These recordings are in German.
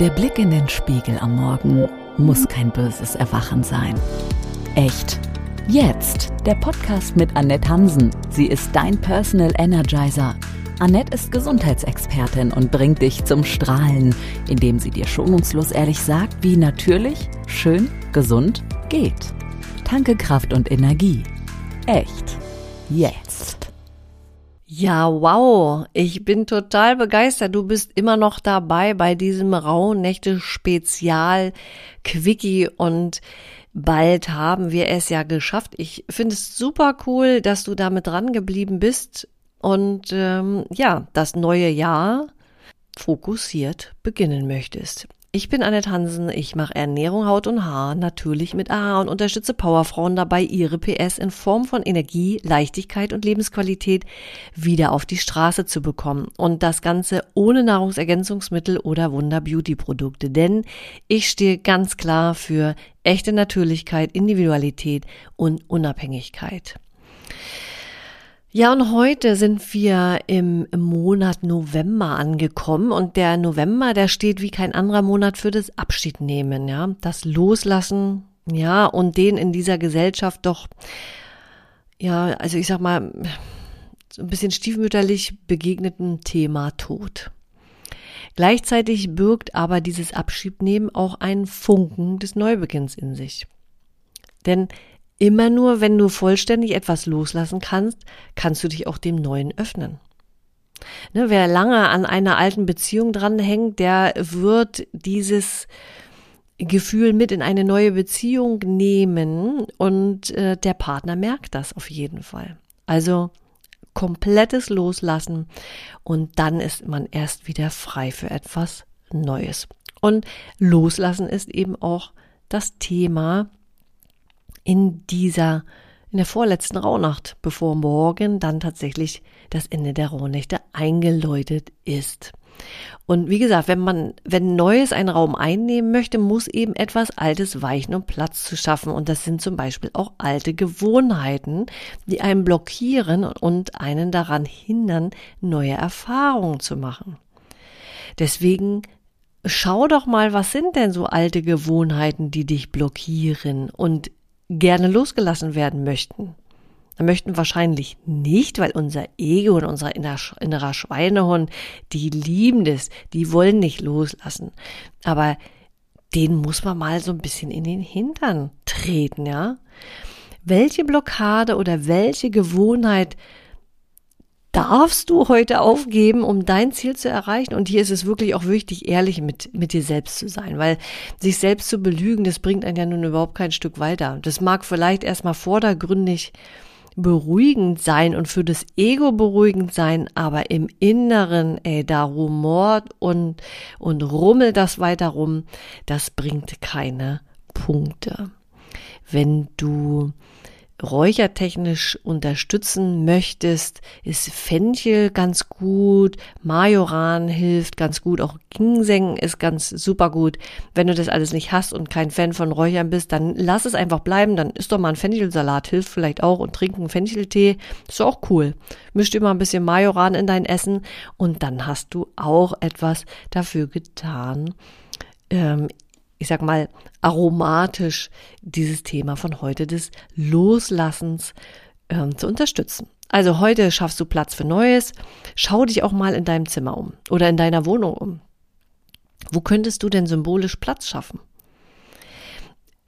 Der Blick in den Spiegel am Morgen muss kein böses Erwachen sein. Echt. Jetzt der Podcast mit Annette Hansen. Sie ist dein Personal Energizer. Annette ist Gesundheitsexpertin und bringt dich zum Strahlen, indem sie dir schonungslos ehrlich sagt, wie natürlich, schön, gesund geht. Tanke Kraft und Energie. Echt. Jetzt. Ja, wow. Ich bin total begeistert. Du bist immer noch dabei bei diesem Rauhnächte-Spezial Quickie und bald haben wir es ja geschafft. Ich finde es super cool, dass du damit dran geblieben bist und ähm, ja, das neue Jahr fokussiert beginnen möchtest. Ich bin Annette Hansen, ich mache Ernährung, Haut und Haar natürlich mit AHA und unterstütze Powerfrauen dabei, ihre PS in Form von Energie, Leichtigkeit und Lebensqualität wieder auf die Straße zu bekommen. Und das Ganze ohne Nahrungsergänzungsmittel oder Wunder-Beauty-Produkte. Denn ich stehe ganz klar für echte Natürlichkeit, Individualität und Unabhängigkeit. Ja, und heute sind wir im, Monat November angekommen und der November, der steht wie kein anderer Monat für das Abschiednehmen, ja, das Loslassen, ja, und den in dieser Gesellschaft doch, ja, also ich sag mal, so ein bisschen stiefmütterlich begegneten Thema Tod. Gleichzeitig birgt aber dieses Abschiednehmen auch einen Funken des Neubeginns in sich. Denn Immer nur, wenn du vollständig etwas loslassen kannst, kannst du dich auch dem Neuen öffnen. Ne, wer lange an einer alten Beziehung dranhängt, der wird dieses Gefühl mit in eine neue Beziehung nehmen und äh, der Partner merkt das auf jeden Fall. Also komplettes Loslassen und dann ist man erst wieder frei für etwas Neues. Und Loslassen ist eben auch das Thema in dieser, in der vorletzten Rauhnacht, bevor morgen dann tatsächlich das Ende der Rauhnächte eingeläutet ist. Und wie gesagt, wenn man, wenn Neues einen Raum einnehmen möchte, muss eben etwas Altes weichen, um Platz zu schaffen. Und das sind zum Beispiel auch alte Gewohnheiten, die einen blockieren und einen daran hindern, neue Erfahrungen zu machen. Deswegen schau doch mal, was sind denn so alte Gewohnheiten, die dich blockieren und gerne losgelassen werden möchten. Wir möchten wahrscheinlich nicht, weil unser Ego und unser innerer Schweinehund, die lieben das, die wollen nicht loslassen. Aber den muss man mal so ein bisschen in den Hintern treten, ja? Welche Blockade oder welche Gewohnheit darfst du heute aufgeben, um dein Ziel zu erreichen? Und hier ist es wirklich auch wichtig, ehrlich mit, mit dir selbst zu sein, weil sich selbst zu belügen, das bringt einen ja nun überhaupt kein Stück weiter. Das mag vielleicht erstmal vordergründig beruhigend sein und für das Ego beruhigend sein, aber im Inneren, ey, da rumort und, und rummelt das weiter rum, das bringt keine Punkte. Wenn du räuchertechnisch unterstützen möchtest, ist Fenchel ganz gut, Majoran hilft ganz gut, auch Ginseng ist ganz super gut. Wenn du das alles nicht hast und kein Fan von Räuchern bist, dann lass es einfach bleiben, dann isst doch mal ein Fenchelsalat, hilft vielleicht auch und trink einen Fencheltee, ist auch cool. Misch dir mal ein bisschen Majoran in dein Essen und dann hast du auch etwas dafür getan, ähm, ich sag mal, aromatisch dieses Thema von heute des Loslassens ähm, zu unterstützen. Also heute schaffst du Platz für Neues. Schau dich auch mal in deinem Zimmer um oder in deiner Wohnung um. Wo könntest du denn symbolisch Platz schaffen?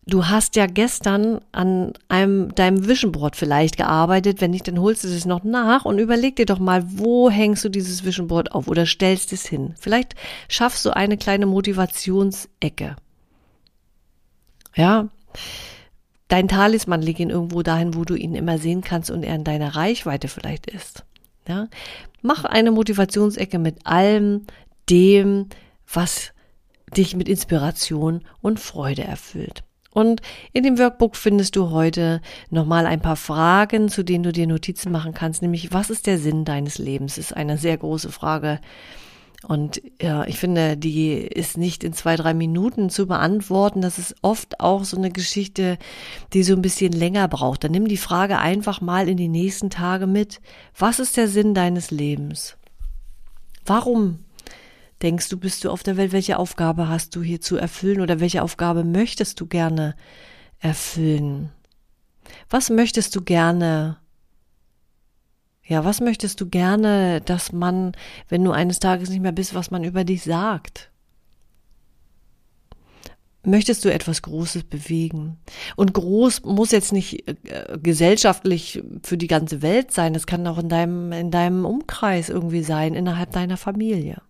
Du hast ja gestern an einem, deinem Vision Board vielleicht gearbeitet. Wenn nicht, dann holst du es noch nach und überleg dir doch mal, wo hängst du dieses Vision Board auf oder stellst es hin. Vielleicht schaffst du eine kleine Motivationsecke. Ja, dein Talisman liegt ihn irgendwo dahin, wo du ihn immer sehen kannst und er in deiner Reichweite vielleicht ist. Ja, mach eine Motivationsecke mit allem dem, was dich mit Inspiration und Freude erfüllt. Und in dem Workbook findest du heute nochmal ein paar Fragen, zu denen du dir Notizen machen kannst, nämlich was ist der Sinn deines Lebens? Ist eine sehr große Frage, und ja, ich finde, die ist nicht in zwei, drei Minuten zu beantworten. Das ist oft auch so eine Geschichte, die so ein bisschen länger braucht. Dann nimm die Frage einfach mal in die nächsten Tage mit. Was ist der Sinn deines Lebens? Warum denkst du, bist du auf der Welt? Welche Aufgabe hast du hier zu erfüllen oder welche Aufgabe möchtest du gerne erfüllen? Was möchtest du gerne ja, was möchtest du gerne, dass man, wenn du eines Tages nicht mehr bist, was man über dich sagt? Möchtest du etwas Großes bewegen? Und groß muss jetzt nicht äh, gesellschaftlich für die ganze Welt sein. Es kann auch in deinem, in deinem Umkreis irgendwie sein, innerhalb deiner Familie.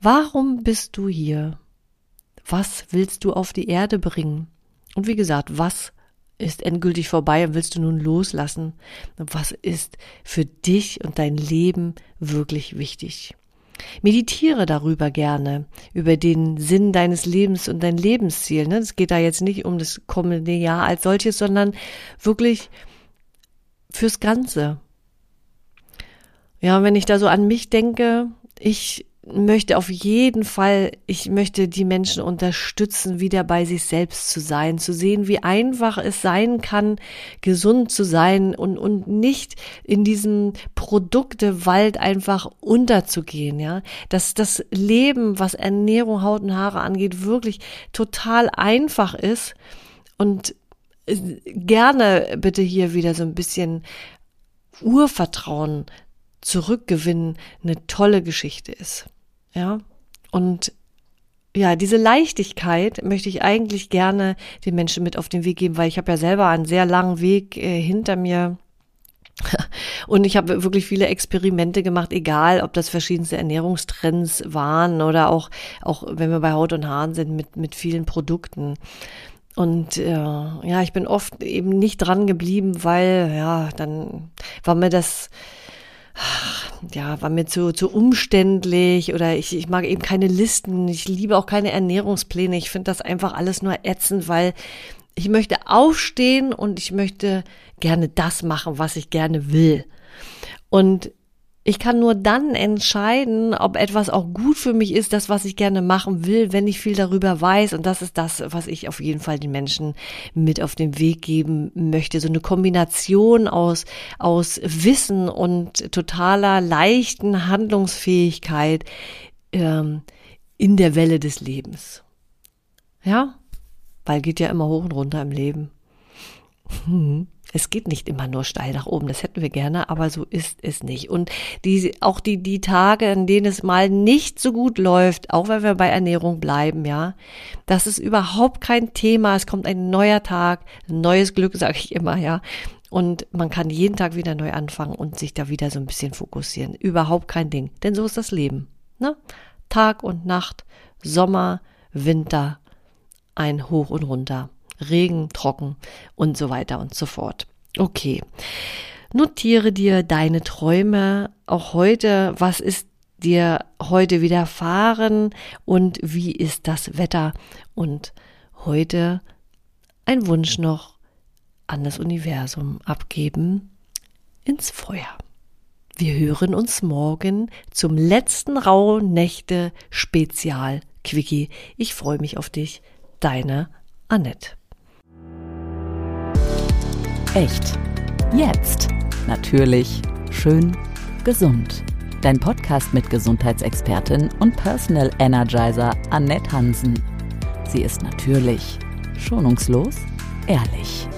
Warum bist du hier? Was willst du auf die Erde bringen? Und wie gesagt, was ist endgültig vorbei und willst du nun loslassen? Was ist für dich und dein Leben wirklich wichtig? Meditiere darüber gerne, über den Sinn deines Lebens und dein Lebensziel. Ne? Es geht da jetzt nicht um das kommende Jahr als solches, sondern wirklich fürs Ganze. Ja, wenn ich da so an mich denke, ich möchte auf jeden Fall, ich möchte die Menschen unterstützen, wieder bei sich selbst zu sein, zu sehen, wie einfach es sein kann, gesund zu sein und, und nicht in diesem Produktewald einfach unterzugehen, ja. Dass das Leben, was Ernährung, Haut und Haare angeht, wirklich total einfach ist und äh, gerne bitte hier wieder so ein bisschen Urvertrauen zurückgewinnen eine tolle Geschichte ist. Ja. Und ja, diese Leichtigkeit möchte ich eigentlich gerne den Menschen mit auf den Weg geben, weil ich habe ja selber einen sehr langen Weg äh, hinter mir. Und ich habe wirklich viele Experimente gemacht, egal ob das verschiedenste Ernährungstrends waren oder auch, auch wenn wir bei Haut und Haaren sind, mit, mit vielen Produkten. Und äh, ja, ich bin oft eben nicht dran geblieben, weil ja, dann war mir das ja, war mir zu, zu umständlich oder ich, ich mag eben keine Listen. Ich liebe auch keine Ernährungspläne. Ich finde das einfach alles nur ätzend, weil ich möchte aufstehen und ich möchte gerne das machen, was ich gerne will. Und ich kann nur dann entscheiden, ob etwas auch gut für mich ist, das, was ich gerne machen will, wenn ich viel darüber weiß. Und das ist das, was ich auf jeden Fall den Menschen mit auf den Weg geben möchte. So eine Kombination aus, aus Wissen und totaler leichten Handlungsfähigkeit ähm, in der Welle des Lebens. Ja? Weil geht ja immer hoch und runter im Leben. Hm. Es geht nicht immer nur steil nach oben, das hätten wir gerne, aber so ist es nicht. Und die, auch die, die Tage, in denen es mal nicht so gut läuft, auch wenn wir bei Ernährung bleiben, ja, das ist überhaupt kein Thema. Es kommt ein neuer Tag, neues Glück, sage ich immer, ja. Und man kann jeden Tag wieder neu anfangen und sich da wieder so ein bisschen fokussieren. Überhaupt kein Ding. Denn so ist das Leben. Ne? Tag und Nacht, Sommer, Winter, ein Hoch und runter. Regen, trocken und so weiter und so fort. Okay. Notiere dir deine Träume auch heute. Was ist dir heute widerfahren und wie ist das Wetter? Und heute ein Wunsch noch an das Universum abgeben ins Feuer. Wir hören uns morgen zum letzten Rauhnächte Spezial Quickie. Ich freue mich auf dich. Deine Annette. Echt. Jetzt. Natürlich. Schön. Gesund. Dein Podcast mit Gesundheitsexpertin und Personal Energizer Annette Hansen. Sie ist natürlich, schonungslos, ehrlich.